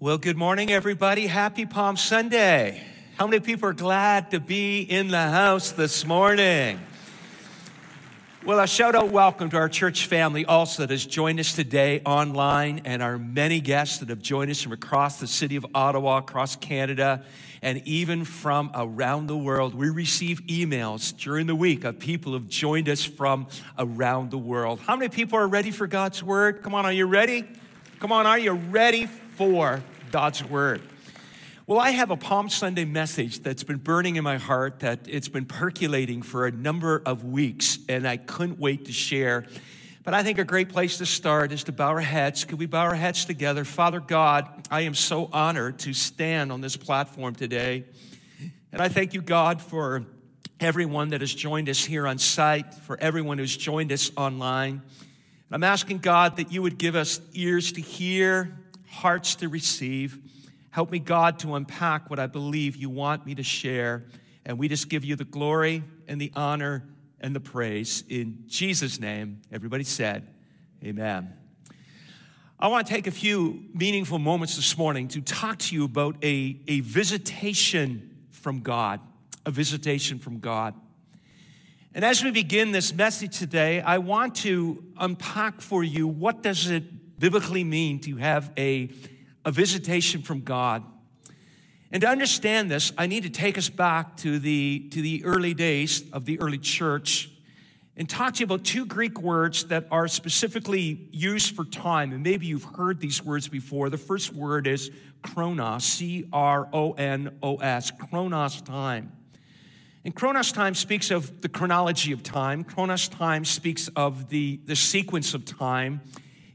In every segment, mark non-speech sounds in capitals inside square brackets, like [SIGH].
Well, good morning, everybody. Happy Palm Sunday. How many people are glad to be in the house this morning? Well, a shout out welcome to our church family also that has joined us today online and our many guests that have joined us from across the city of Ottawa, across Canada, and even from around the world. We receive emails during the week of people who've joined us from around the world. How many people are ready for God's word? Come on, are you ready? Come on, are you ready for God's word? Well, I have a Palm Sunday message that's been burning in my heart, that it's been percolating for a number of weeks, and I couldn't wait to share. But I think a great place to start is to bow our heads. Could we bow our heads together? Father God, I am so honored to stand on this platform today. And I thank you, God, for everyone that has joined us here on site, for everyone who's joined us online. I'm asking God that you would give us ears to hear, hearts to receive. Help me, God, to unpack what I believe you want me to share. And we just give you the glory and the honor and the praise. In Jesus' name, everybody said, Amen. I want to take a few meaningful moments this morning to talk to you about a, a visitation from God. A visitation from God. And as we begin this message today, I want to unpack for you what does it biblically mean to have a a visitation from God. And to understand this, I need to take us back to the, to the early days of the early church and talk to you about two Greek words that are specifically used for time. And maybe you've heard these words before. The first word is chronos, C R O N O S, chronos time. And chronos time speaks of the chronology of time. Chronos time speaks of the, the sequence of time.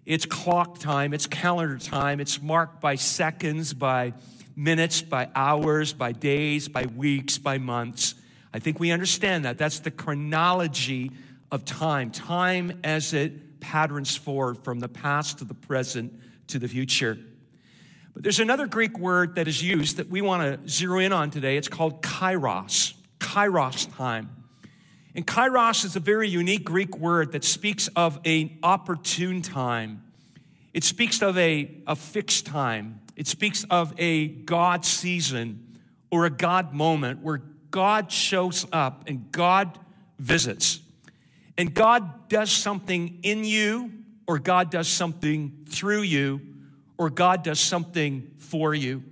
It's clock time, it's calendar time, it's marked by seconds, by minutes, by hours, by days, by weeks, by months. I think we understand that. That's the chronology of time, time as it patterns forward from the past to the present to the future. But there's another Greek word that is used that we want to zero in on today. It's called kairos, kairos time. And kairos is a very unique Greek word that speaks of an opportune time. It speaks of a, a fixed time. It speaks of a God season or a God moment where God shows up and God visits. And God does something in you, or God does something through you, or God does something for you.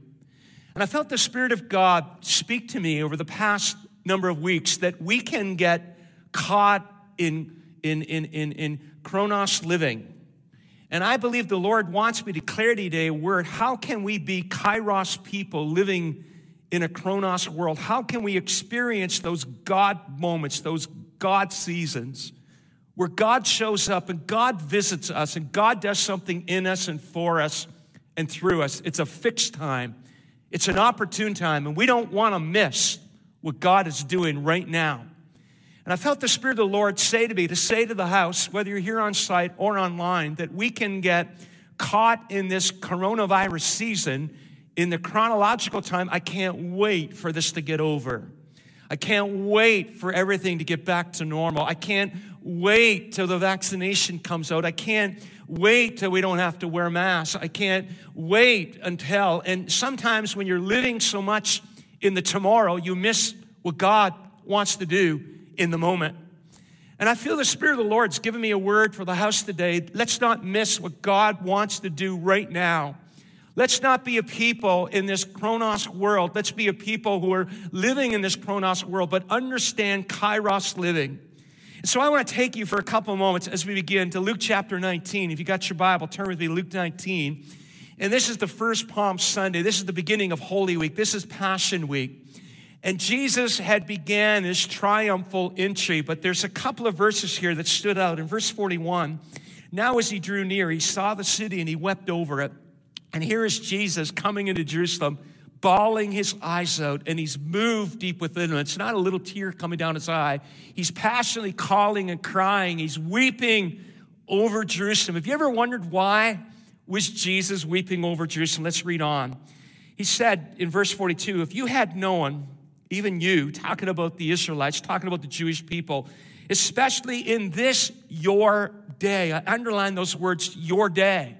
And I felt the Spirit of God speak to me over the past number of weeks that we can get caught in, in, in, in, in chronos living. And I believe the Lord wants me to declare today a word. How can we be kairos people living in a chronos world? How can we experience those God moments, those God seasons where God shows up and God visits us and God does something in us and for us and through us? It's a fixed time, it's an opportune time, and we don't want to miss what God is doing right now. And I felt the Spirit of the Lord say to me, to say to the house, whether you're here on site or online, that we can get caught in this coronavirus season in the chronological time. I can't wait for this to get over. I can't wait for everything to get back to normal. I can't wait till the vaccination comes out. I can't wait till we don't have to wear masks. I can't wait until. And sometimes when you're living so much in the tomorrow, you miss what God wants to do in the moment. And I feel the Spirit of the Lord's given me a word for the house today. Let's not miss what God wants to do right now. Let's not be a people in this chronos world. Let's be a people who are living in this chronos world, but understand kairos living. And so I want to take you for a couple moments as we begin to Luke chapter 19. If you got your Bible, turn with me Luke 19. And this is the first Palm Sunday. This is the beginning of Holy Week. This is Passion Week. And Jesus had began his triumphal entry, but there's a couple of verses here that stood out. In verse 41, now as he drew near, he saw the city and he wept over it. And here is Jesus coming into Jerusalem, bawling his eyes out, and he's moved deep within him. It's not a little tear coming down his eye. He's passionately calling and crying. He's weeping over Jerusalem. Have you ever wondered why was Jesus weeping over Jerusalem? Let's read on. He said in verse 42, if you had known even you, talking about the Israelites, talking about the Jewish people, especially in this your day. I underline those words, your day.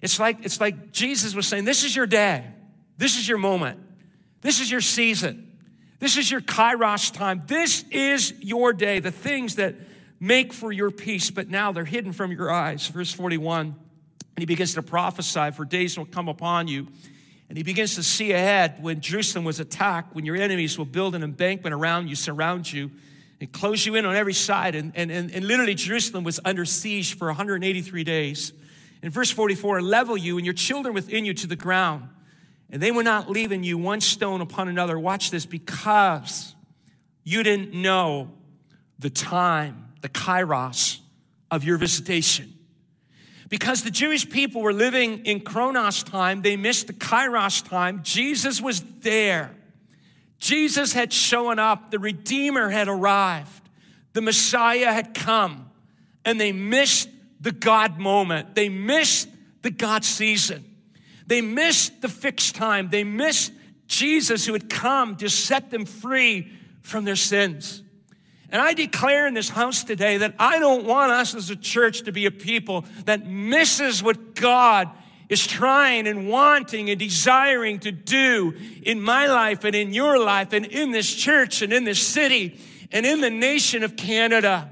It's like, it's like Jesus was saying, This is your day. This is your moment. This is your season. This is your kairos time. This is your day. The things that make for your peace, but now they're hidden from your eyes. Verse 41. And he begins to prophesy, for days will come upon you. And he begins to see ahead when Jerusalem was attacked, when your enemies will build an embankment around you, surround you, and close you in on every side. And, and, and, and literally, Jerusalem was under siege for 183 days. In verse 44, level you and your children within you to the ground. And they were not leave leaving you one stone upon another. Watch this, because you didn't know the time, the kairos of your visitation. Because the Jewish people were living in Chronos time, they missed the kairos time. Jesus was there. Jesus had shown up. The Redeemer had arrived. The Messiah had come. And they missed the God moment. They missed the God season. They missed the fixed time. They missed Jesus who had come to set them free from their sins. And I declare in this house today that I don't want us as a church to be a people that misses what God is trying and wanting and desiring to do in my life and in your life and in this church and in this city and in the nation of Canada.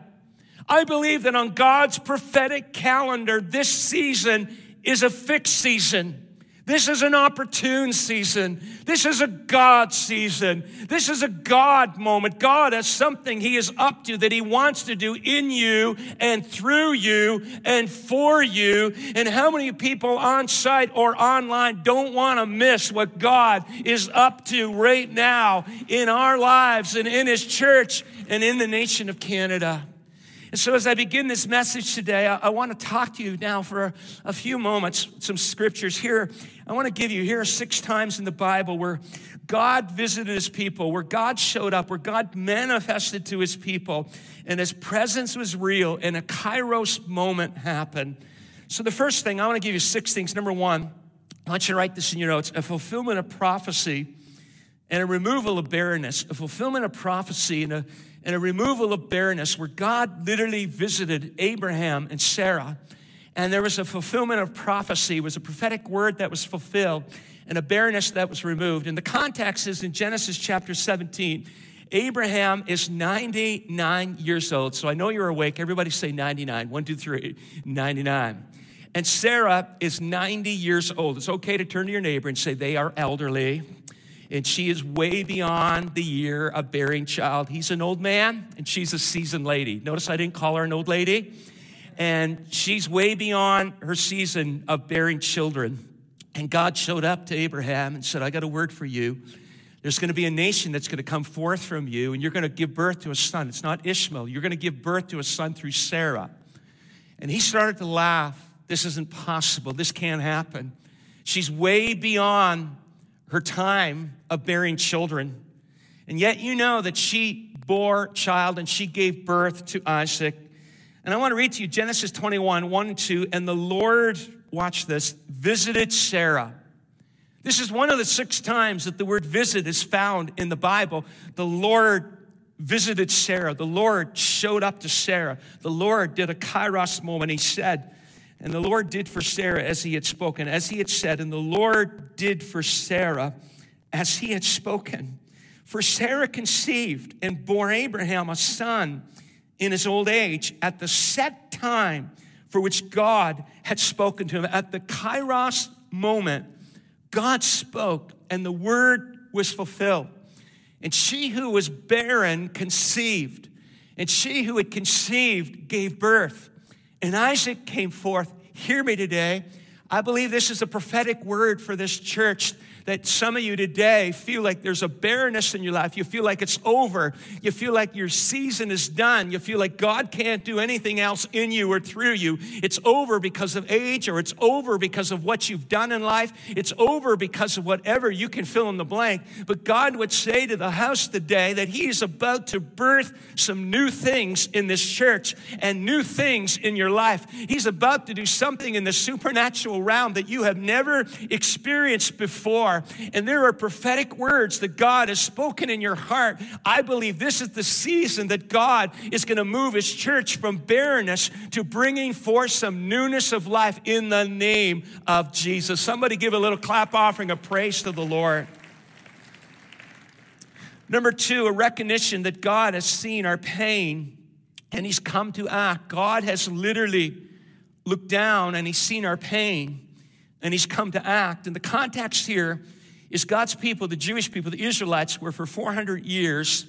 I believe that on God's prophetic calendar, this season is a fixed season. This is an opportune season. This is a God season. This is a God moment. God has something He is up to that He wants to do in you and through you and for you. And how many people on site or online don't want to miss what God is up to right now in our lives and in His church and in the nation of Canada? And so, as I begin this message today, I, I want to talk to you now for a, a, few moments, some scriptures. Here, I want to give you here are six times in the Bible where God visited his people, where God showed up, where God manifested to his people, and his presence was real, and a kairos moment happened. So, the first thing, I want to give you six things. Number one, I want you to write this in your notes a fulfillment of prophecy and a removal of barrenness, a fulfillment of prophecy and a and a removal of barrenness where God literally visited Abraham and Sarah. And there was a fulfillment of prophecy, it was a prophetic word that was fulfilled, and a barrenness that was removed. And the context is in Genesis chapter 17. Abraham is 99 years old. So I know you're awake. Everybody say 99. One, two, three. 99. And Sarah is 90 years old. It's okay to turn to your neighbor and say, they are elderly and she is way beyond the year of bearing child. He's an old man, and she's a seasoned lady. Notice I didn't call her an old lady. And she's way beyond her season of bearing children. And God showed up to Abraham and said, I got a word for you. There's going to be a nation that's going to come forth from you, and you're going to give birth to a son. It's not Ishmael. You're going to give birth to a son through Sarah. And he started to laugh. This isn't possible. This can't happen. She's way beyond her time of bearing children. And yet you know that she bore child and she gave birth to Isaac. And I want to read to you Genesis 21, 1 and 2. And the Lord, watch this, visited Sarah. This is one of the six times that the word visit is found in the Bible. The Lord visited Sarah. The Lord showed up to Sarah. The Lord did a kairos moment. He said, and the Lord did for Sarah as he had spoken, as he had said, and the Lord did for Sarah as he had spoken. For Sarah conceived and bore Abraham a son in his old age at the set time for which God had spoken to him. At the kairos moment, God spoke and the word was fulfilled. And she who was barren conceived, and she who had conceived gave birth. And Isaac came forth. Hear me today. I believe this is a prophetic word for this church that some of you today feel like there's a barrenness in your life. You feel like it's over. You feel like your season is done. You feel like God can't do anything else in you or through you. It's over because of age or it's over because of what you've done in life. It's over because of whatever you can fill in the blank. But God would say to the house today that He is about to birth some new things in this church and new things in your life. He's about to do something in the supernatural realm that you have never experienced before. And there are prophetic words that God has spoken in your heart. I believe this is the season that God is going to move his church from barrenness to bringing forth some newness of life in the name of Jesus. Somebody give a little clap offering of praise to the Lord. Number two, a recognition that God has seen our pain and He's come to act. God has literally looked down and He's seen our pain and He's come to act. And the context here is God's people, the Jewish people, the Israelites, were for 400 years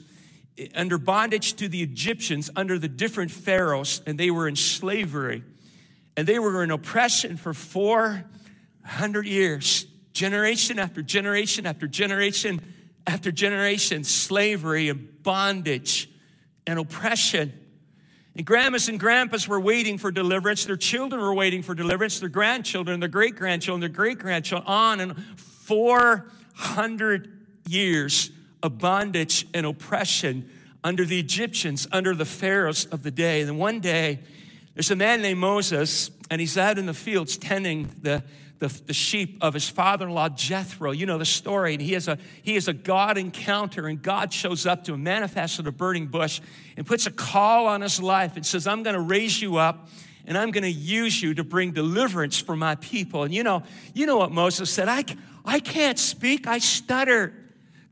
under bondage to the Egyptians under the different pharaohs, and they were in slavery. And they were in oppression for 400 years, generation after generation after generation after generation, slavery and bondage and oppression. And grandmas and grandpas were waiting for deliverance. Their children were waiting for deliverance. Their grandchildren, their great grandchildren, their great grandchildren, on and 400 years of bondage and oppression under the Egyptians, under the pharaohs of the day. And then one day, there's a man named Moses, and he's out in the fields tending the, the, the sheep of his father-in-law Jethro. You know the story. And he has a he has a God encounter, and God shows up to him, manifests in a burning bush, and puts a call on his life and says, I'm gonna raise you up and I'm gonna use you to bring deliverance for my people. And you know, you know what Moses said? I, I can't speak, I stutter.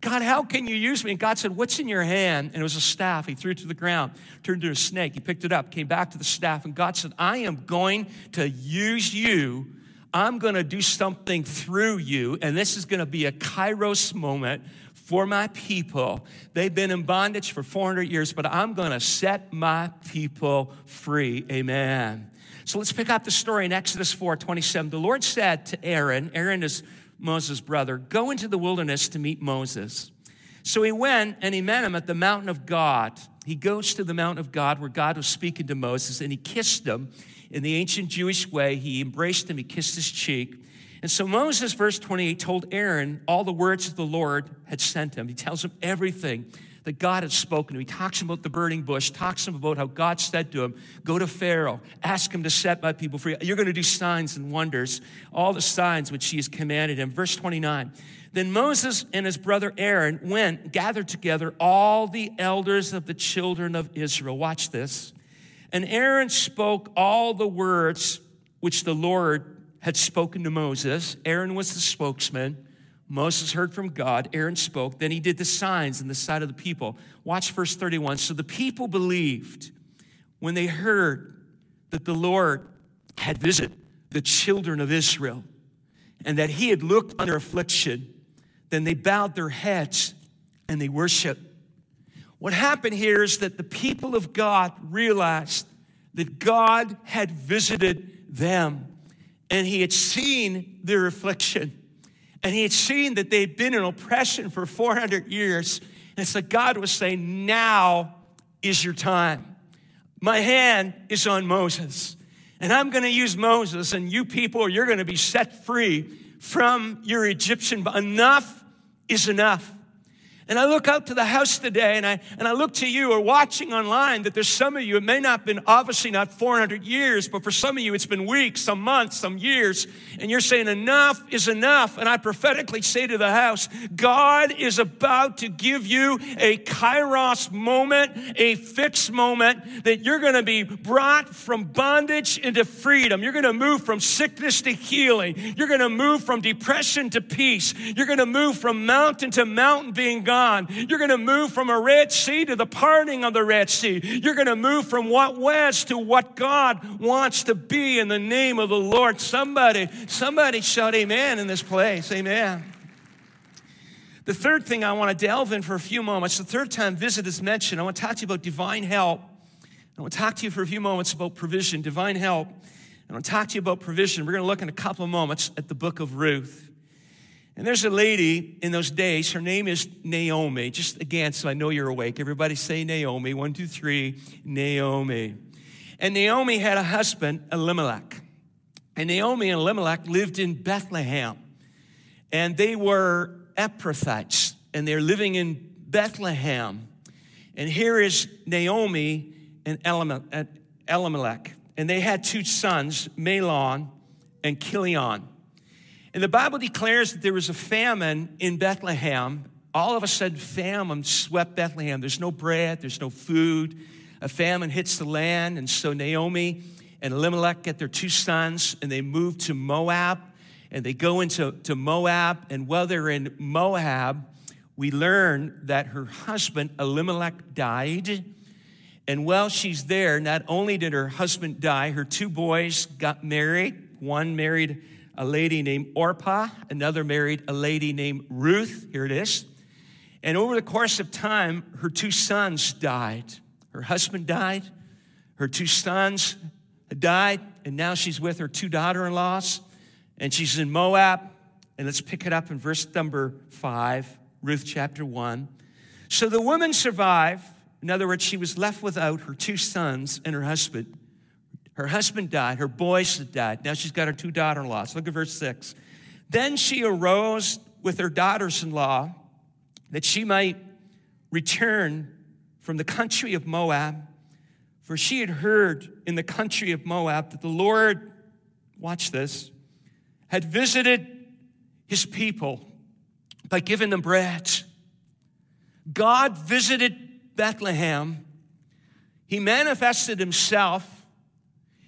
God, how can you use me? And God said, What's in your hand? And it was a staff. He threw it to the ground, turned into a snake. He picked it up, came back to the staff, and God said, I am going to use you I'm going to do something through you, and this is going to be a kairos moment for my people. They've been in bondage for 400 years, but I'm going to set my people free. Amen. So let's pick up the story in Exodus 4 27. The Lord said to Aaron, Aaron is Moses' brother, go into the wilderness to meet Moses. So he went and he met him at the mountain of God. He goes to the mountain of God where God was speaking to Moses and he kissed him in the ancient Jewish way, he embraced him, he kissed his cheek. And so Moses, verse 28, told Aaron all the words that the Lord had sent him. He tells him everything that God had spoken to him. He talks about the burning bush, talks him about how God said to him, Go to Pharaoh, ask him to set my people free. You're going to do signs and wonders, all the signs which he has commanded him. Verse 29. Then Moses and his brother Aaron went, gathered together all the elders of the children of Israel. Watch this. And Aaron spoke all the words which the Lord had spoken to Moses. Aaron was the spokesman. Moses heard from God. Aaron spoke. Then he did the signs in the sight of the people. Watch verse 31. So the people believed when they heard that the Lord had visited the children of Israel and that he had looked on their affliction. Then they bowed their heads and they worshiped. What happened here is that the people of God realized that God had visited them and he had seen their affliction and he had seen that they'd been in oppression for 400 years. And so God was saying, Now is your time. My hand is on Moses. And I'm going to use Moses, and you people, you're going to be set free from your Egyptian. Enough is enough. And I look out to the house today and I, and I look to you or watching online that there's some of you, it may not have been obviously not 400 years, but for some of you it's been weeks, some months, some years. And you're saying enough is enough. And I prophetically say to the house, God is about to give you a kairos moment, a fixed moment that you're going to be brought from bondage into freedom. You're going to move from sickness to healing. You're going to move from depression to peace. You're going to move from mountain to mountain being gone You're going to move from a Red Sea to the parting of the Red Sea. You're going to move from what was to what God wants to be in the name of the Lord. Somebody, somebody shout amen in this place. Amen. The third thing I want to delve in for a few moments, the third time visit is mentioned. I want to talk to you about divine help. I want to talk to you for a few moments about provision, divine help. I want to talk to you about provision. We're going to look in a couple of moments at the book of Ruth. And there's a lady in those days, her name is Naomi. Just again, so I know you're awake. Everybody say Naomi. One, two, three, Naomi. And Naomi had a husband, Elimelech. And Naomi and Elimelech lived in Bethlehem. And they were Ephrathites, and they're living in Bethlehem. And here is Naomi and Elimelech. And they had two sons, Mahlon and Chilion. And the Bible declares that there was a famine in Bethlehem. All of a sudden, famine swept Bethlehem. There's no bread, there's no food. A famine hits the land, and so Naomi and Elimelech get their two sons, and they move to Moab, and they go into to Moab. And while they're in Moab, we learn that her husband Elimelech died. And while she's there, not only did her husband die, her two boys got married. One married a lady named Orpah, another married a lady named Ruth. Here it is. And over the course of time, her two sons died. Her husband died, her two sons died, and now she's with her two daughter in laws, and she's in Moab. And let's pick it up in verse number five, Ruth chapter one. So the woman survived. In other words, she was left without her two sons and her husband. Her husband died, her boys had died. Now she's got her two daughter in laws. Look at verse six. Then she arose with her daughters in law that she might return from the country of Moab, for she had heard in the country of Moab that the Lord, watch this, had visited his people by giving them bread. God visited Bethlehem. He manifested himself.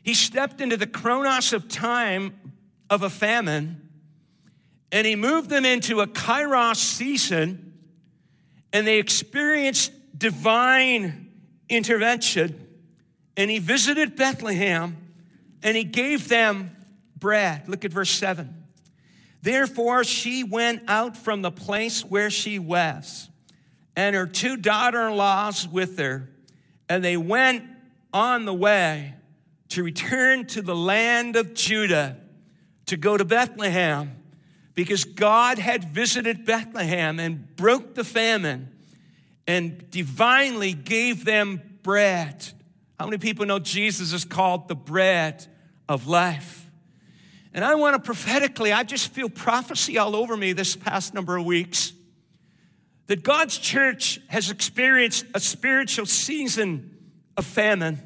He stepped into the chronos of time of a famine and he moved them into a kairos season and they experienced divine intervention. And he visited Bethlehem and he gave them bread. Look at verse 7. Therefore, she went out from the place where she was, and her two daughter in laws with her, and they went on the way to return to the land of Judah to go to Bethlehem because God had visited Bethlehem and broke the famine and divinely gave them bread. How many people know Jesus is called the bread of life? And I want to prophetically, I just feel prophecy all over me this past number of weeks that God's church has experienced a spiritual season of famine.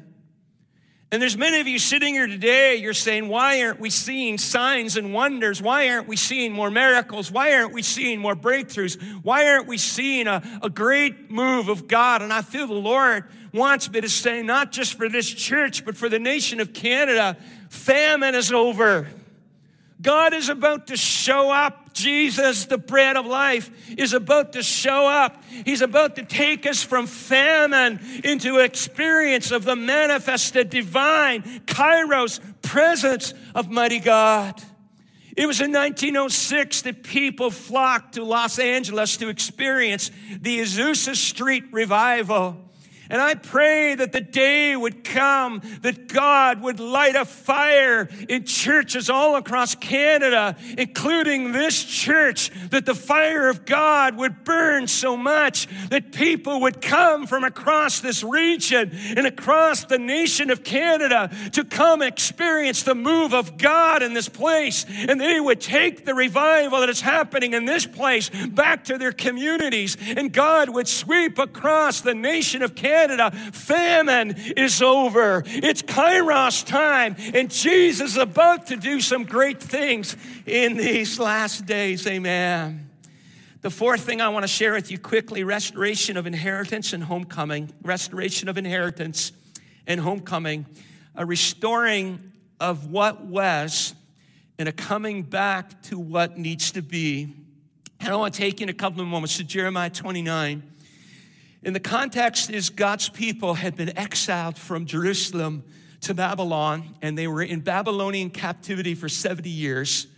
And there's many of you sitting here today, you're saying, why aren't we seeing signs and wonders? Why aren't we seeing more miracles? Why aren't we seeing more breakthroughs? Why aren't we seeing a, a great move of God? And I feel the Lord wants me to say, not just for this church, but for the nation of Canada, famine is over. God is about to show up. Jesus, the bread of life, is about to show up. He's about to take us from famine into experience of the manifested divine kairos presence of mighty God. It was in 1906 that people flocked to Los Angeles to experience the Azusa Street revival. And I pray that the day would come that God would light a fire in churches all across Canada, including this church, that the fire of God would burn so much that people would come from across this region and across the nation of Canada to come experience the move of God in this place. And they would take the revival that is happening in this place back to their communities. And God would sweep across the nation of Canada Canada, famine is over. It's Kairos time, and Jesus is about to do some great things in these last days. Amen. The fourth thing I want to share with you quickly restoration of inheritance and homecoming. Restoration of inheritance and homecoming. A restoring of what was and a coming back to what needs to be. And I want to take in a couple of moments to Jeremiah 29. In the context is God's people had been exiled from Jerusalem to Babylon, and they were in Babylonian captivity for 70 years.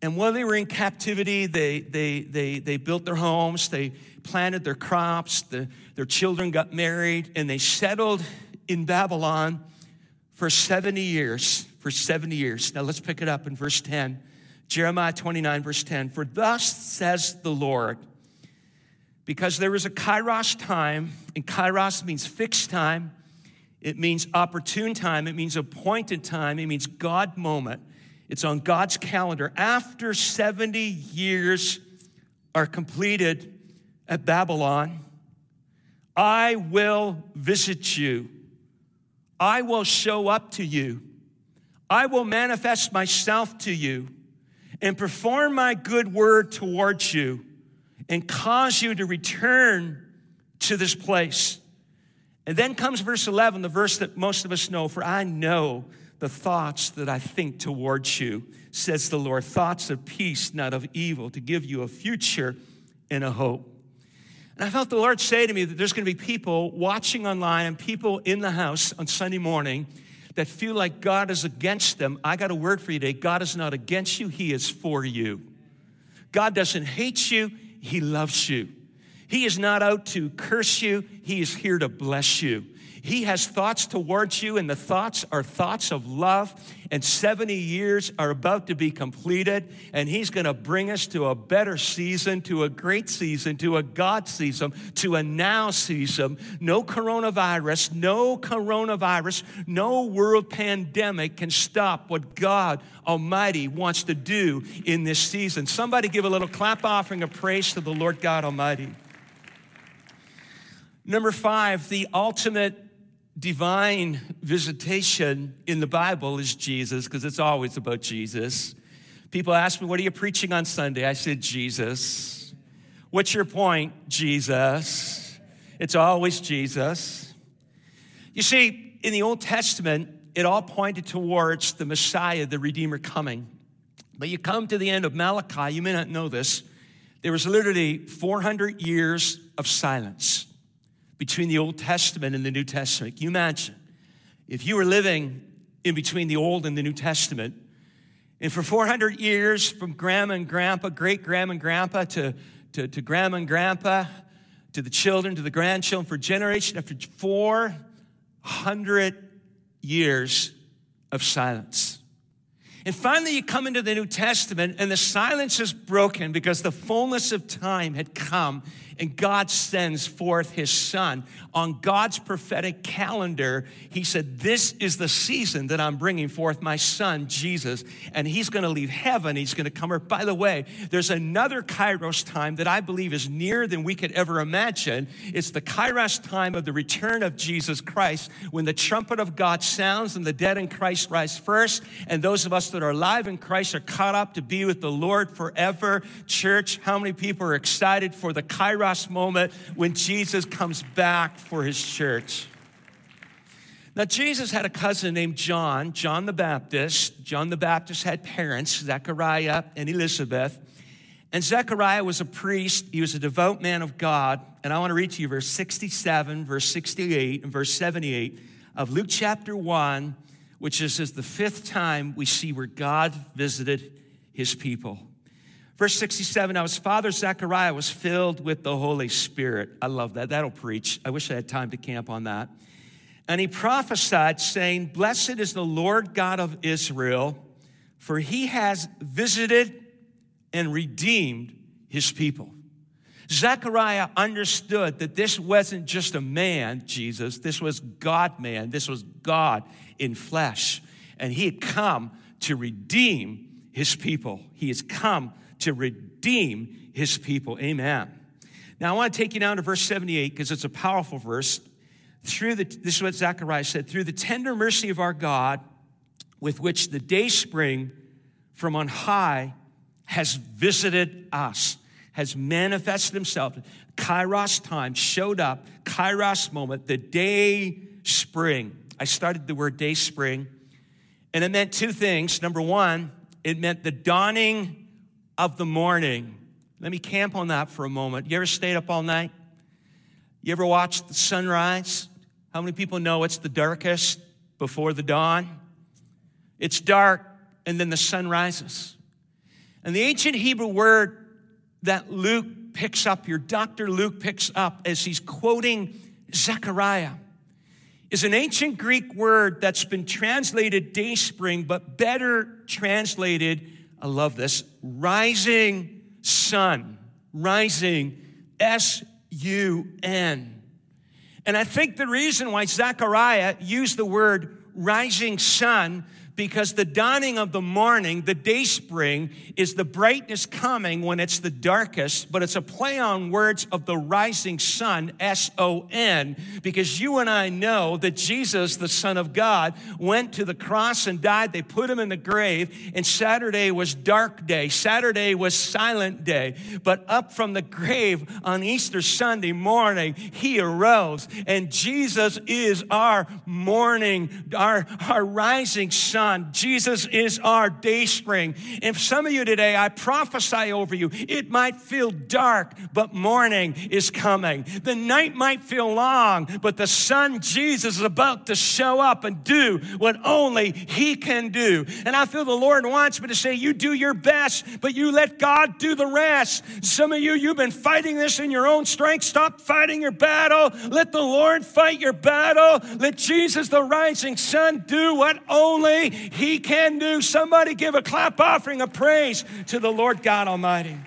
And while they were in captivity, they, they, they, they built their homes, they planted their crops, the, their children got married, and they settled in Babylon for 70 years. For 70 years. Now let's pick it up in verse 10. Jeremiah 29, verse 10. For thus says the Lord, because there is a kairos time, and kairos means fixed time, it means opportune time, it means appointed time, it means God moment. It's on God's calendar. After 70 years are completed at Babylon, I will visit you. I will show up to you. I will manifest myself to you and perform my good word towards you and cause you to return to this place. And then comes verse 11, the verse that most of us know For I know the thoughts that I think towards you, says the Lord, thoughts of peace, not of evil, to give you a future and a hope. And I felt the Lord say to me that there's going to be people watching online and people in the house on Sunday morning that feel like God is against them. I got a word for you today. God is not against you, He is for you. God doesn't hate you, He loves you. He is not out to curse you, He is here to bless you. He has thoughts towards you, and the thoughts are thoughts of love. And 70 years are about to be completed, and He's going to bring us to a better season, to a great season, to a God season, to a now season. No coronavirus, no coronavirus, no world pandemic can stop what God Almighty wants to do in this season. Somebody give a little clap offering of praise to the Lord God Almighty. Number five, the ultimate divine visitation in the Bible is Jesus, because it's always about Jesus. People ask me, What are you preaching on Sunday? I said, Jesus. What's your point? Jesus. It's always Jesus. You see, in the Old Testament, it all pointed towards the Messiah, the Redeemer coming. But you come to the end of Malachi, you may not know this, there was literally 400 years of silence between the Old Testament and the New Testament. Can you imagine if you were living in between the Old and the New Testament, and for 400 years, from grandma and grandpa, great grandma and grandpa, to, to, to grandma and grandpa, to the children, to the grandchildren, for generation after 400 years of silence. And finally, you come into the New Testament, and the silence is broken because the fullness of time had come and God sends forth his son. On God's prophetic calendar, he said, This is the season that I'm bringing forth my son, Jesus, and he's going to leave heaven. He's going to come earth. By the way, there's another Kairos time that I believe is nearer than we could ever imagine. It's the Kairos time of the return of Jesus Christ when the trumpet of God sounds and the dead in Christ rise first, and those of us that are alive in Christ are caught up to be with the Lord forever. Church, how many people are excited for the Kairos? Moment when Jesus comes back for his church. Now, Jesus had a cousin named John, John the Baptist. John the Baptist had parents, Zechariah and Elizabeth. And Zechariah was a priest, he was a devout man of God. And I want to read to you verse 67, verse 68, and verse 78 of Luke chapter 1, which is, is the fifth time we see where God visited his people. Verse 67 Now his father Zechariah was filled with the Holy Spirit. I love that. That'll preach. I wish I had time to camp on that. And he prophesied, saying, Blessed is the Lord God of Israel, for he has visited and redeemed his people. Zechariah understood that this wasn't just a man, Jesus, this was God man, this was God in flesh. And he had come to redeem his people. He has come to redeem his people. Amen. Now, I want to take you down to verse 78 because it's a powerful verse. Through the, this is what Zechariah said, through the tender mercy of our God, with which the day spring from on high has visited us, has manifested himself. Kairos time showed up, Kairos moment, the day spring. I started the word day spring, and it meant two things. Number one, it meant the dawning of the morning. Let me camp on that for a moment. You ever stayed up all night? You ever watched the sunrise? How many people know it's the darkest before the dawn? It's dark and then the sun rises. And the ancient Hebrew word that Luke picks up, your Dr. Luke picks up as he's quoting Zechariah, is an ancient Greek word that's been translated day spring, but better translated I love this, rising sun, rising S U N. And I think the reason why Zechariah used the word rising sun because the dawning of the morning, the day spring, is the brightness coming when it's the darkest, but it's a play on words of the rising sun, S O N, because you and I know that Jesus, the Son of God, went to the cross and died. They put him in the grave, and Saturday was dark day. Saturday was silent day. But up from the grave on Easter Sunday morning, he arose, and Jesus is our morning, our, our rising sun Jesus is our day spring. And some of you today, I prophesy over you, it might feel dark, but morning is coming. The night might feel long, but the sun, Jesus, is about to show up and do what only He can do. And I feel the Lord wants me to say, You do your best, but you let God do the rest. Some of you, you've been fighting this in your own strength. Stop fighting your battle. Let the Lord fight your battle. Let Jesus, the rising sun, do what only he can do. Somebody give a clap offering of praise to the Lord God Almighty.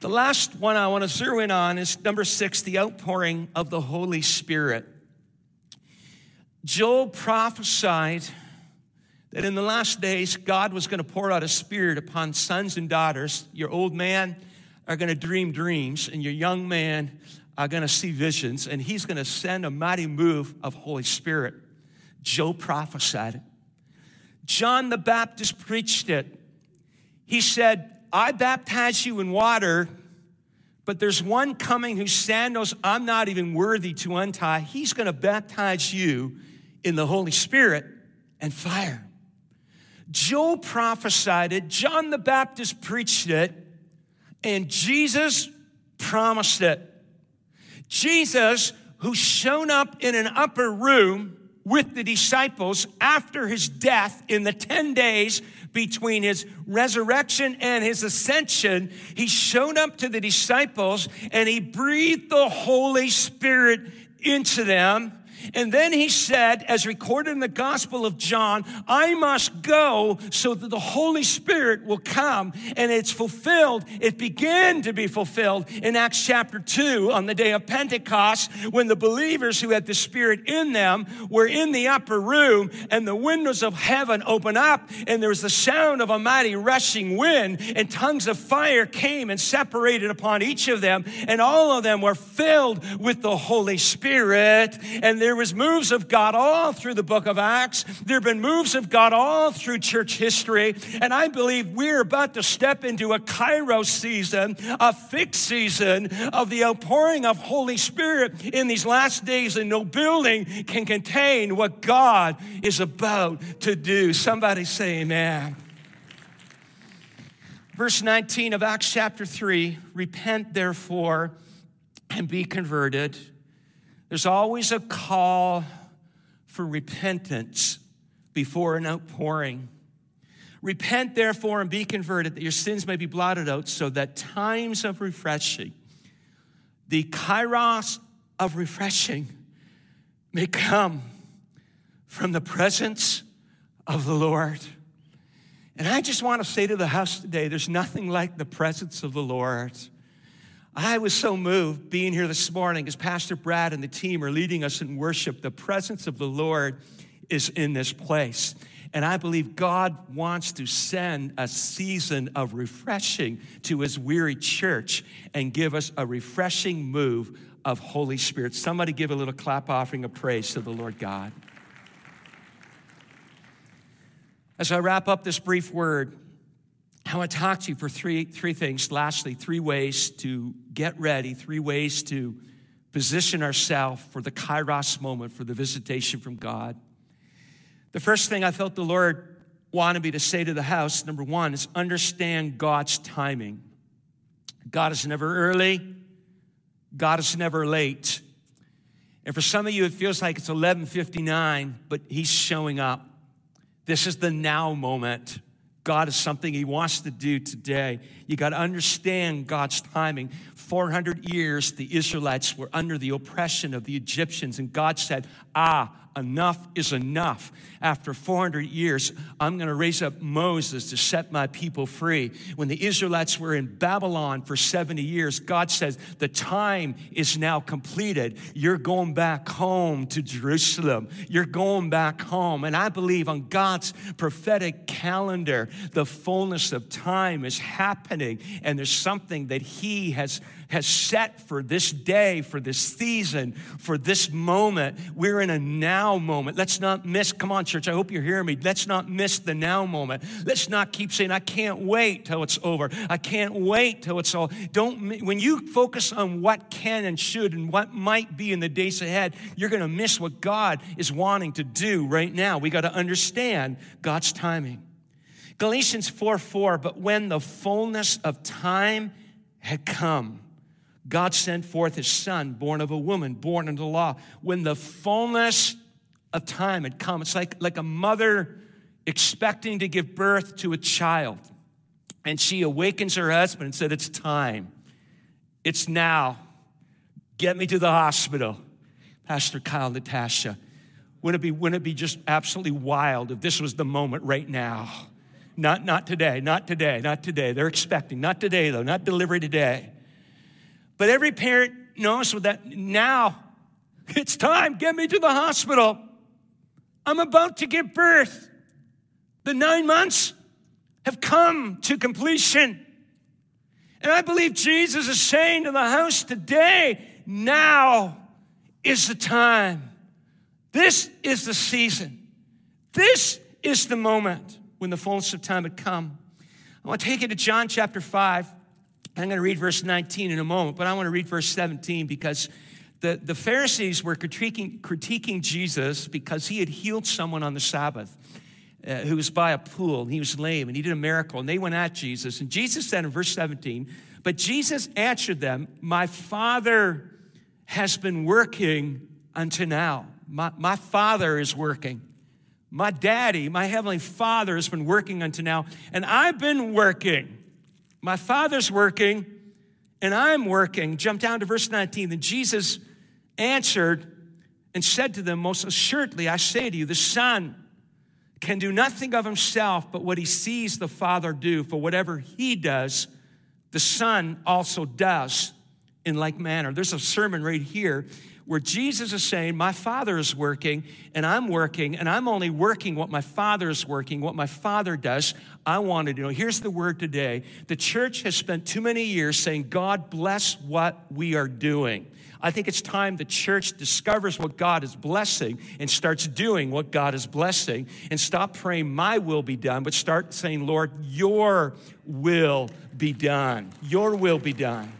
The last one I want to zero in on is number six, the outpouring of the Holy Spirit. Joel prophesied that in the last days, God was going to pour out a spirit upon sons and daughters. Your old man are going to dream dreams, and your young man are going to see visions, and he's going to send a mighty move of Holy Spirit. Joel prophesied it. John the Baptist preached it. He said, I baptize you in water, but there's one coming whose sandals I'm not even worthy to untie. He's going to baptize you in the Holy Spirit and fire. Joel prophesied it, John the Baptist preached it, and Jesus promised it. Jesus, who shown up in an upper room, with the disciples after his death in the 10 days between his resurrection and his ascension, he showed up to the disciples and he breathed the Holy Spirit into them and then he said, as recorded in the Gospel of John, I must go so that the Holy Spirit will come. And it's fulfilled. It began to be fulfilled in Acts chapter 2 on the day of Pentecost when the believers who had the Spirit in them were in the upper room and the windows of heaven opened up and there was the sound of a mighty rushing wind and tongues of fire came and separated upon each of them and all of them were filled with the Holy Spirit and there there was moves of God all through the book of Acts. There have been moves of God all through church history. And I believe we're about to step into a Kairos season, a fixed season of the outpouring of Holy Spirit in these last days. And no building can contain what God is about to do. Somebody say amen. Verse 19 of Acts chapter 3 Repent therefore and be converted there's always a call for repentance before an outpouring. Repent, therefore, and be converted, that your sins may be blotted out, so that times of refreshing, the kairos of refreshing, may come from the presence of the Lord. And I just want to say to the house today there's nothing like the presence of the Lord. I was so moved being here this morning as Pastor Brad and the team are leading us in worship. The presence of the Lord is in this place. And I believe God wants to send a season of refreshing to his weary church and give us a refreshing move of Holy Spirit. Somebody give a little clap offering of praise to the Lord God. As I wrap up this brief word, I want to talk to you for three, three things. Lastly, three ways to get ready, three ways to position ourselves for the kairos moment, for the visitation from God. The first thing I felt the Lord wanted me to say to the house, number one, is understand God's timing. God is never early, God is never late. And for some of you, it feels like it's 11:59, but He's showing up. This is the now moment. God is something He wants to do today. You got to understand God's timing. 400 years, the Israelites were under the oppression of the Egyptians, and God said, Ah, enough is enough. After 400 years, I'm going to raise up Moses to set my people free. When the Israelites were in Babylon for 70 years, God says, The time is now completed. You're going back home to Jerusalem. You're going back home. And I believe on God's prophetic calendar, the fullness of time is happening, and there's something that He has has set for this day, for this season, for this moment. We're in a now moment. Let's not miss, come on, church, I hope you're hearing me. Let's not miss the now moment. Let's not keep saying, I can't wait till it's over. I can't wait till it's all. Don't, when you focus on what can and should and what might be in the days ahead, you're going to miss what God is wanting to do right now. We got to understand God's timing. Galatians 4 4, but when the fullness of time had come, God sent forth his son, born of a woman, born under law. When the fullness of time had come, it's like, like a mother expecting to give birth to a child. And she awakens her husband and said, It's time. It's now. Get me to the hospital. Pastor Kyle, Natasha, wouldn't it be, wouldn't it be just absolutely wild if this was the moment right now? Not, not today, not today, not today. They're expecting, not today though, not delivery today. But every parent knows that now it's time, get me to the hospital. I'm about to give birth. The nine months have come to completion. And I believe Jesus is saying to the house today, now is the time. This is the season. This is the moment when the fullness of time had come. I want to take you to John chapter 5. I'm going to read verse 19 in a moment, but I want to read verse 17 because the, the Pharisees were critiquing, critiquing Jesus because he had healed someone on the Sabbath uh, who was by a pool. He was lame and he did a miracle, and they went at Jesus. And Jesus said in verse 17, But Jesus answered them, My Father has been working until now. My, my Father is working. My daddy, my heavenly Father, has been working until now, and I've been working. My father's working and I'm working. Jump down to verse 19. Then Jesus answered and said to them, Most assuredly, I say to you, the Son can do nothing of himself but what he sees the Father do. For whatever he does, the Son also does in like manner. There's a sermon right here where Jesus is saying, My Father is working, and I'm working, and I'm only working what my Father is working, what my Father does. I wanted to know. Here's the word today. The church has spent too many years saying, God bless what we are doing. I think it's time the church discovers what God is blessing and starts doing what God is blessing and stop praying, My will be done, but start saying, Lord, your will be done. Your will be done.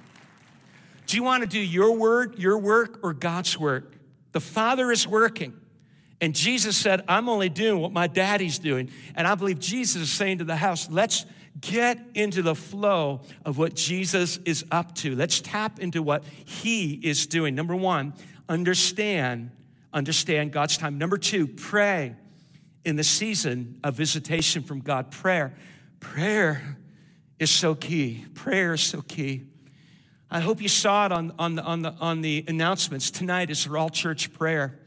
Do you want to do your word, your work, or God's work? The Father is working. And Jesus said, I'm only doing what my daddy's doing. And I believe Jesus is saying to the house, let's get into the flow of what Jesus is up to. Let's tap into what he is doing. Number one, understand, understand God's time. Number two, pray in the season of visitation from God. Prayer. Prayer is so key. Prayer is so key. I hope you saw it on, on, the, on, the, on the announcements. Tonight is for all church prayer.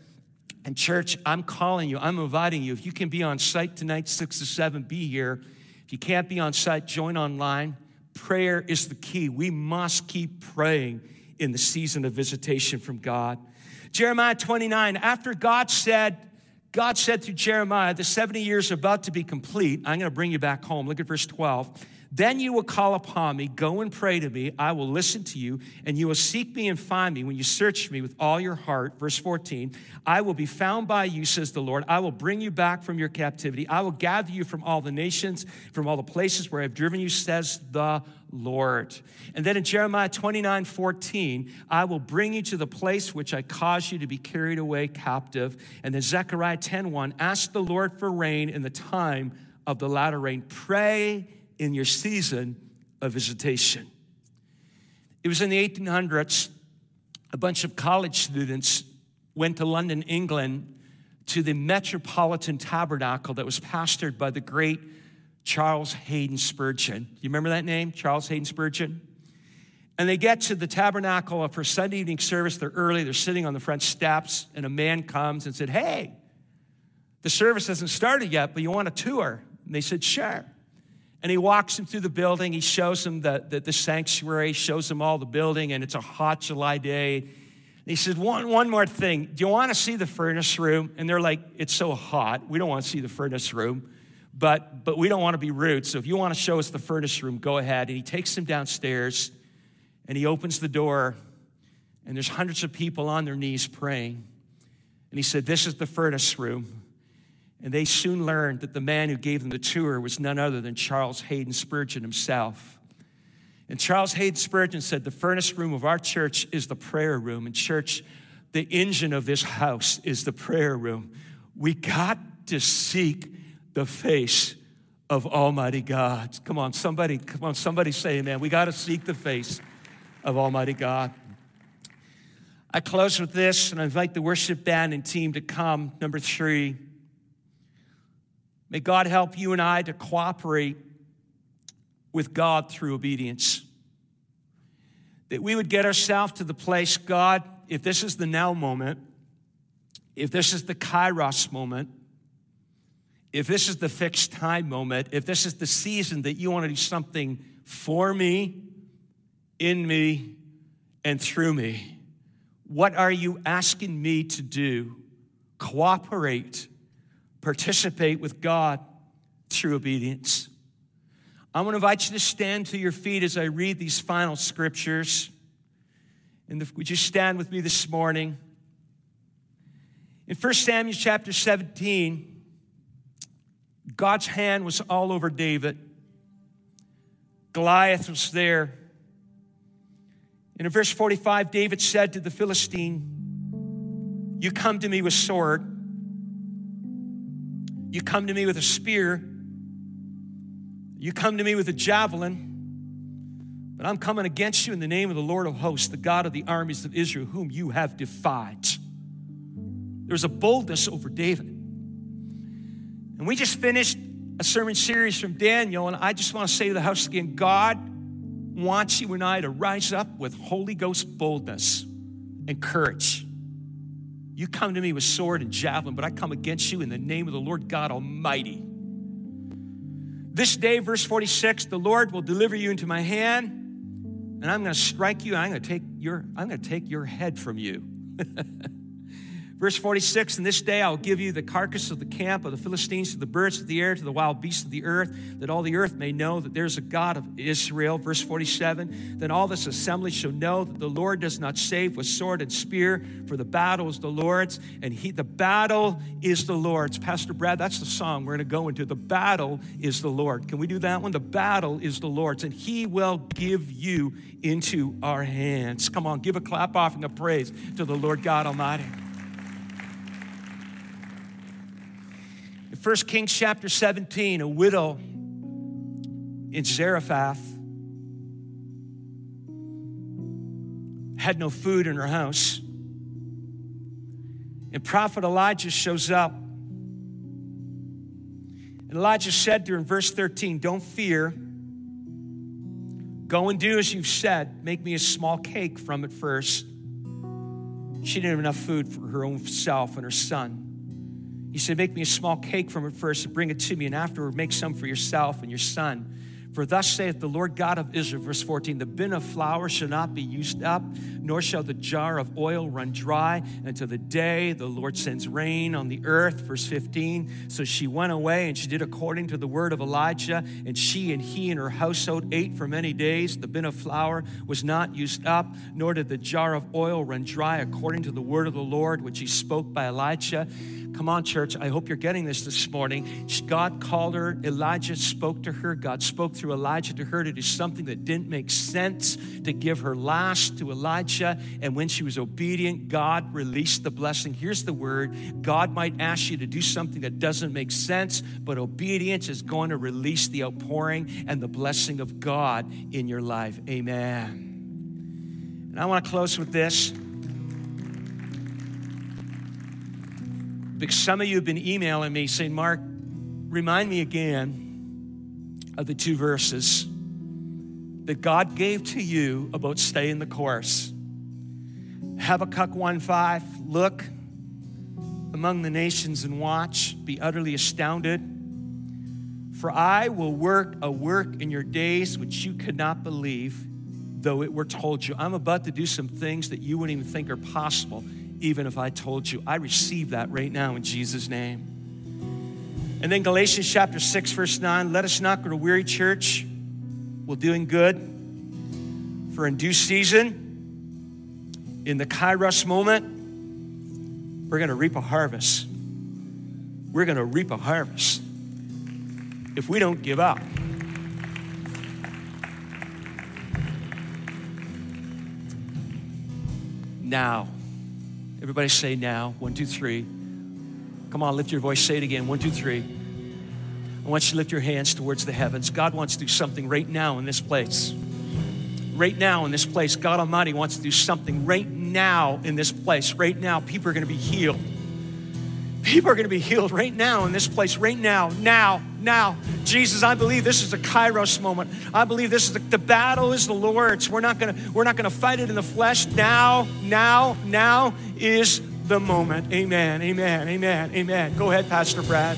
And, church, I'm calling you, I'm inviting you. If you can be on site tonight, 6 to 7, be here. If you can't be on site, join online. Prayer is the key. We must keep praying in the season of visitation from God. Jeremiah 29, after God said, God said through Jeremiah, the 70 years are about to be complete. I'm going to bring you back home. Look at verse 12. Then you will call upon me, go and pray to me. I will listen to you, and you will seek me and find me when you search me with all your heart. Verse 14 I will be found by you, says the Lord. I will bring you back from your captivity. I will gather you from all the nations, from all the places where I have driven you, says the Lord. And then in Jeremiah 29 14, I will bring you to the place which I caused you to be carried away captive. And then Zechariah 10 1, ask the Lord for rain in the time of the latter rain. Pray in your season of visitation. It was in the 1800s, a bunch of college students went to London, England, to the Metropolitan Tabernacle that was pastored by the great Charles Haddon Spurgeon. You remember that name, Charles Haddon Spurgeon? And they get to the tabernacle for Sunday evening service. They're early, they're sitting on the front steps, and a man comes and said, Hey, the service hasn't started yet, but you want a tour? And they said, Sure. And he walks him through the building. He shows him the, the, the sanctuary, shows him all the building, and it's a hot July day. And he said, one, one more thing. Do you want to see the furnace room? And they're like, It's so hot. We don't want to see the furnace room, but, but we don't want to be rude. So if you want to show us the furnace room, go ahead. And he takes him downstairs and he opens the door, and there's hundreds of people on their knees praying. And he said, This is the furnace room. And they soon learned that the man who gave them the tour was none other than Charles Haddon Spurgeon himself. And Charles Haddon Spurgeon said, The furnace room of our church is the prayer room. And, church, the engine of this house is the prayer room. We got to seek the face of Almighty God. Come on, somebody, come on, somebody say amen. We got to seek the face of Almighty God. I close with this and I invite the worship band and team to come. Number three, may God help you and I to cooperate with God through obedience. That we would get ourselves to the place, God, if this is the now moment, if this is the kairos moment, if this is the fixed time moment, if this is the season that you want to do something for me, in me and through me. What are you asking me to do? Cooperate, participate with God through obedience. I want to invite you to stand to your feet as I read these final scriptures. And would you stand with me this morning? In 1 Samuel chapter 17, God's hand was all over David. Goliath was there. And in verse 45, David said to the Philistine, You come to me with sword, you come to me with a spear, you come to me with a javelin, but I'm coming against you in the name of the Lord of hosts, the God of the armies of Israel, whom you have defied. There's a boldness over David. And we just finished a sermon series from Daniel, and I just want to say to the house again God wants you and I to rise up with Holy Ghost boldness and courage. You come to me with sword and javelin, but I come against you in the name of the Lord God Almighty. This day, verse 46, the Lord will deliver you into my hand, and I'm going to strike you, I'm going to take your, I'm going to take your head from you. [LAUGHS] Verse 46 And this day I'll give you the carcass of the camp of the Philistines to the birds of the air, to the wild beasts of the earth, that all the earth may know that there's a God of Israel. Verse 47 Then all this assembly shall know that the Lord does not save with sword and spear, for the battle is the Lord's, and he, the battle is the Lord's. Pastor Brad, that's the song we're going to go into. The battle is the Lord. Can we do that one? The battle is the Lord's, and he will give you into our hands. Come on, give a clap offering of praise to the Lord God Almighty. 1 Kings chapter 17, a widow in Zarephath had no food in her house. And prophet Elijah shows up. And Elijah said to her in verse 13, Don't fear. Go and do as you've said. Make me a small cake from it first. She didn't have enough food for her own self and her son. He said, Make me a small cake from it first and bring it to me, and afterward make some for yourself and your son. For thus saith the Lord God of Israel, verse 14 The bin of flour shall not be used up, nor shall the jar of oil run dry until the day the Lord sends rain on the earth. Verse 15 So she went away and she did according to the word of Elijah, and she and he and her household ate for many days. The bin of flour was not used up, nor did the jar of oil run dry according to the word of the Lord, which he spoke by Elijah. Come on, church. I hope you're getting this this morning. God called her. Elijah spoke to her. God spoke through Elijah to her to do something that didn't make sense, to give her last to Elijah. And when she was obedient, God released the blessing. Here's the word God might ask you to do something that doesn't make sense, but obedience is going to release the outpouring and the blessing of God in your life. Amen. And I want to close with this. Because some of you have been emailing me saying, Mark, remind me again of the two verses. that God gave to you about staying the course. Habakkuk 1:5, look among the nations and watch, be utterly astounded. For I will work a work in your days which you could not believe, though it were told you. I'm about to do some things that you wouldn't even think are possible, even if I told you. I receive that right now in Jesus' name. And then Galatians chapter 6, verse 9 let us not grow weary, church, while doing good, for in due season, in the kairos moment, we're going to reap a harvest. We're going to reap a harvest if we don't give up. Now. Everybody say now. One, two, three. Come on, lift your voice. Say it again. One, two, three. I want you to lift your hands towards the heavens. God wants to do something right now in this place. Right now in this place, God Almighty wants to do something right now in this place. Right now, people are going to be healed. People are going to be healed right now in this place, right now, now, now. Jesus, I believe this is a kairos moment. I believe this is the, the battle is the Lord's. We're not going to we're not going to fight it in the flesh. Now, now, now is the moment. Amen. Amen. Amen. Amen. Go ahead, Pastor Brad.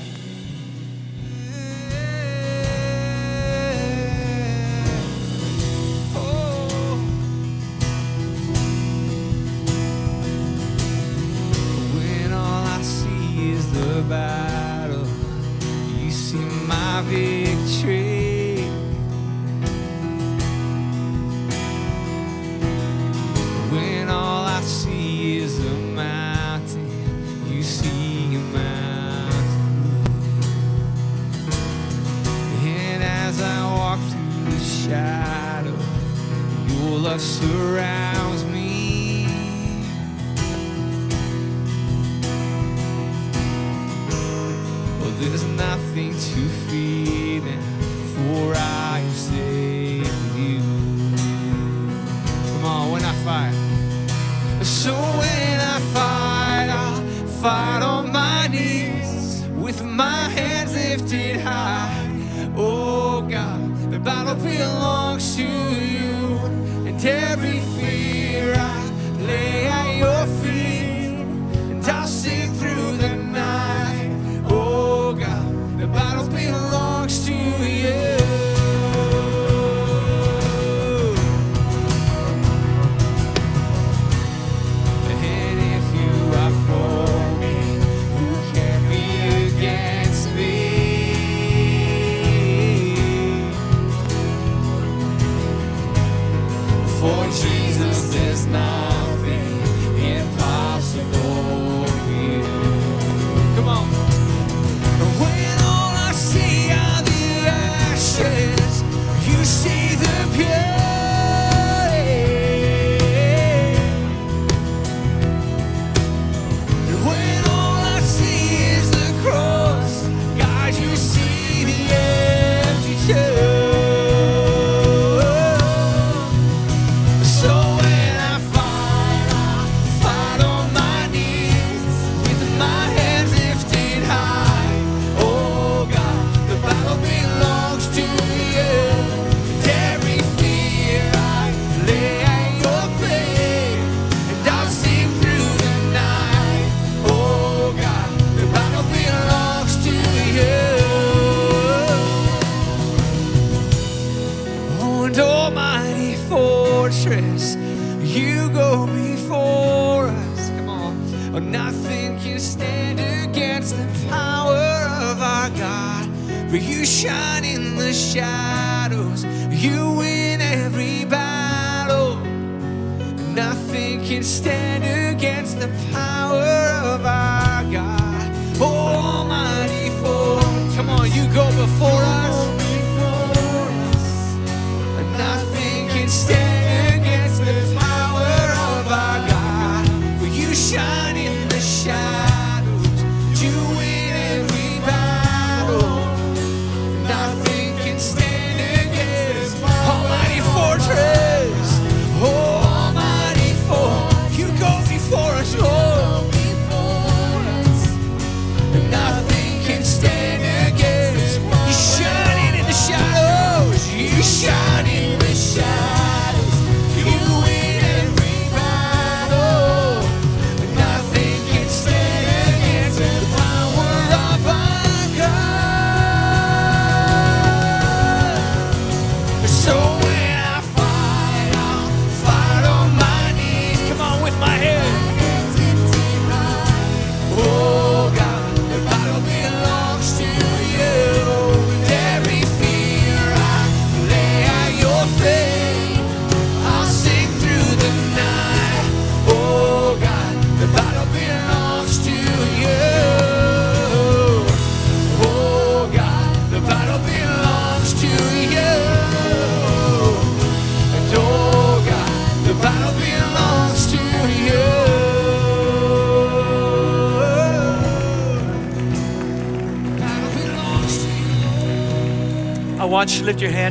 Nothing to fear, for I have saved you. Come on, when I fight. So when I fight, I'll fight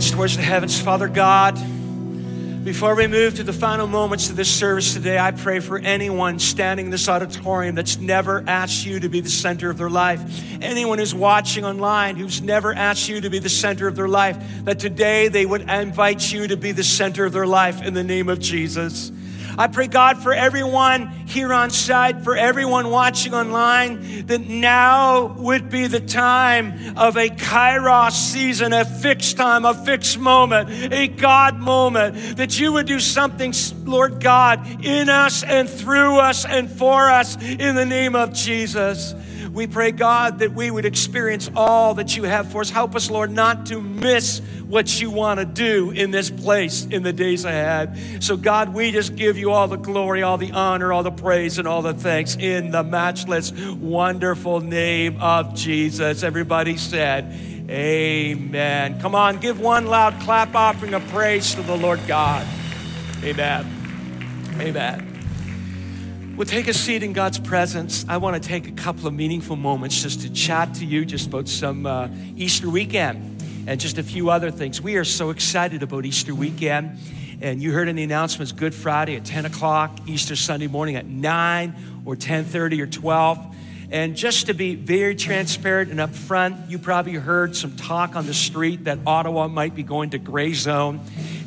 towards the heavens. Father God, before we move to the final moments of this service today, I pray for anyone standing in this auditorium that's never asked you to be the center of their life. Anyone who's watching online who's never asked you to be the center of their life, that today they would invite you to be the center of their life in the name of Jesus. I pray, God, for everyone here on site, for everyone watching online, that now would be the time of a kairos season, a fixed time, a fixed moment, a God moment, that you would do something, Lord God, in us and through us and for us in the name of Jesus. We pray, God, that we would experience all that you have for us. Help us, Lord, not to miss what you want to do in this place in the days ahead. So, God, we just give you all the glory, all the honor, all the praise, and all the thanks in the matchless, wonderful name of Jesus. Everybody said, Amen. Come on, give one loud clap offering of praise to the Lord God. Amen. Amen. Well, take a seat in God's presence. I want to take a couple of meaningful moments just to chat to you just about some uh, Easter weekend and just a few other things. We are so excited about Easter weekend. And you heard in the announcements Good Friday at 10 o'clock, Easter Sunday morning at 9 or 10:30 or 12. And just to be very transparent and upfront, you probably heard some talk on the street that Ottawa might be going to gray zone.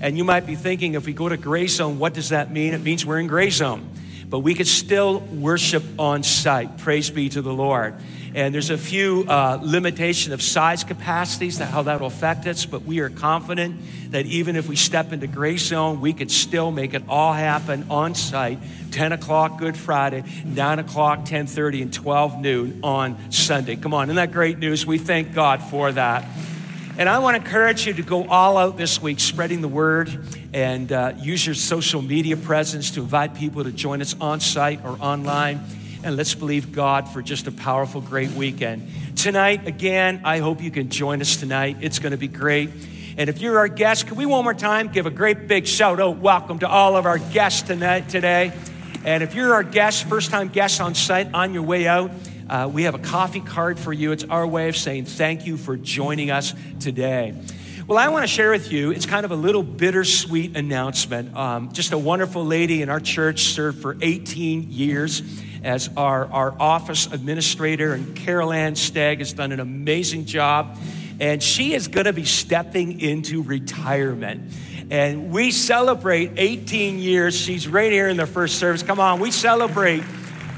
And you might be thinking, if we go to gray zone, what does that mean? It means we're in gray zone but we could still worship on site. Praise be to the Lord. And there's a few uh, limitation of size capacities, that how that will affect us, but we are confident that even if we step into gray zone, we could still make it all happen on site. 10 o'clock Good Friday, 9 o'clock, 10:30, and 12 noon on Sunday. Come on, isn't that great news? We thank God for that. And I want to encourage you to go all out this week spreading the word and uh, use your social media presence to invite people to join us on site or online. And let's believe God for just a powerful, great weekend. Tonight, again, I hope you can join us tonight. It's going to be great. And if you're our guest, can we one more time give a great big shout out, welcome to all of our guests tonight today. And if you're our guest, first time guest on site on your way out, uh, we have a coffee card for you. It's our way of saying thank you for joining us today. Well, I want to share with you, it's kind of a little bittersweet announcement. Um, just a wonderful lady in our church served for 18 years as our, our office administrator, and Carol Ann Stagg has done an amazing job. And she is going to be stepping into retirement. And we celebrate 18 years. She's right here in the first service. Come on, we celebrate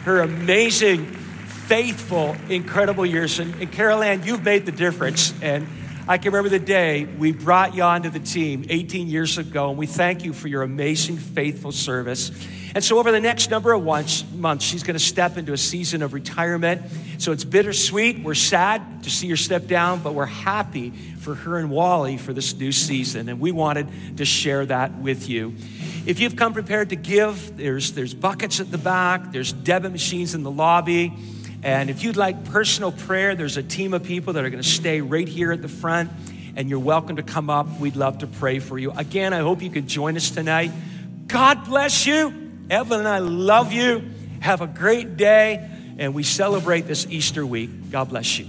her amazing faithful, incredible years. And, and Carol Ann, you've made the difference. And I can remember the day we brought you onto the team 18 years ago, and we thank you for your amazing, faithful service. And so, over the next number of months, she's going to step into a season of retirement. So, it's bittersweet. We're sad to see her step down, but we're happy for her and Wally for this new season. And we wanted to share that with you. If you've come prepared to give, there's, there's buckets at the back, there's debit machines in the lobby. And if you'd like personal prayer, there's a team of people that are going to stay right here at the front, and you're welcome to come up. We'd love to pray for you. Again, I hope you can join us tonight. God bless you. Evelyn I love you. Have a great day, and we celebrate this Easter week. God bless you.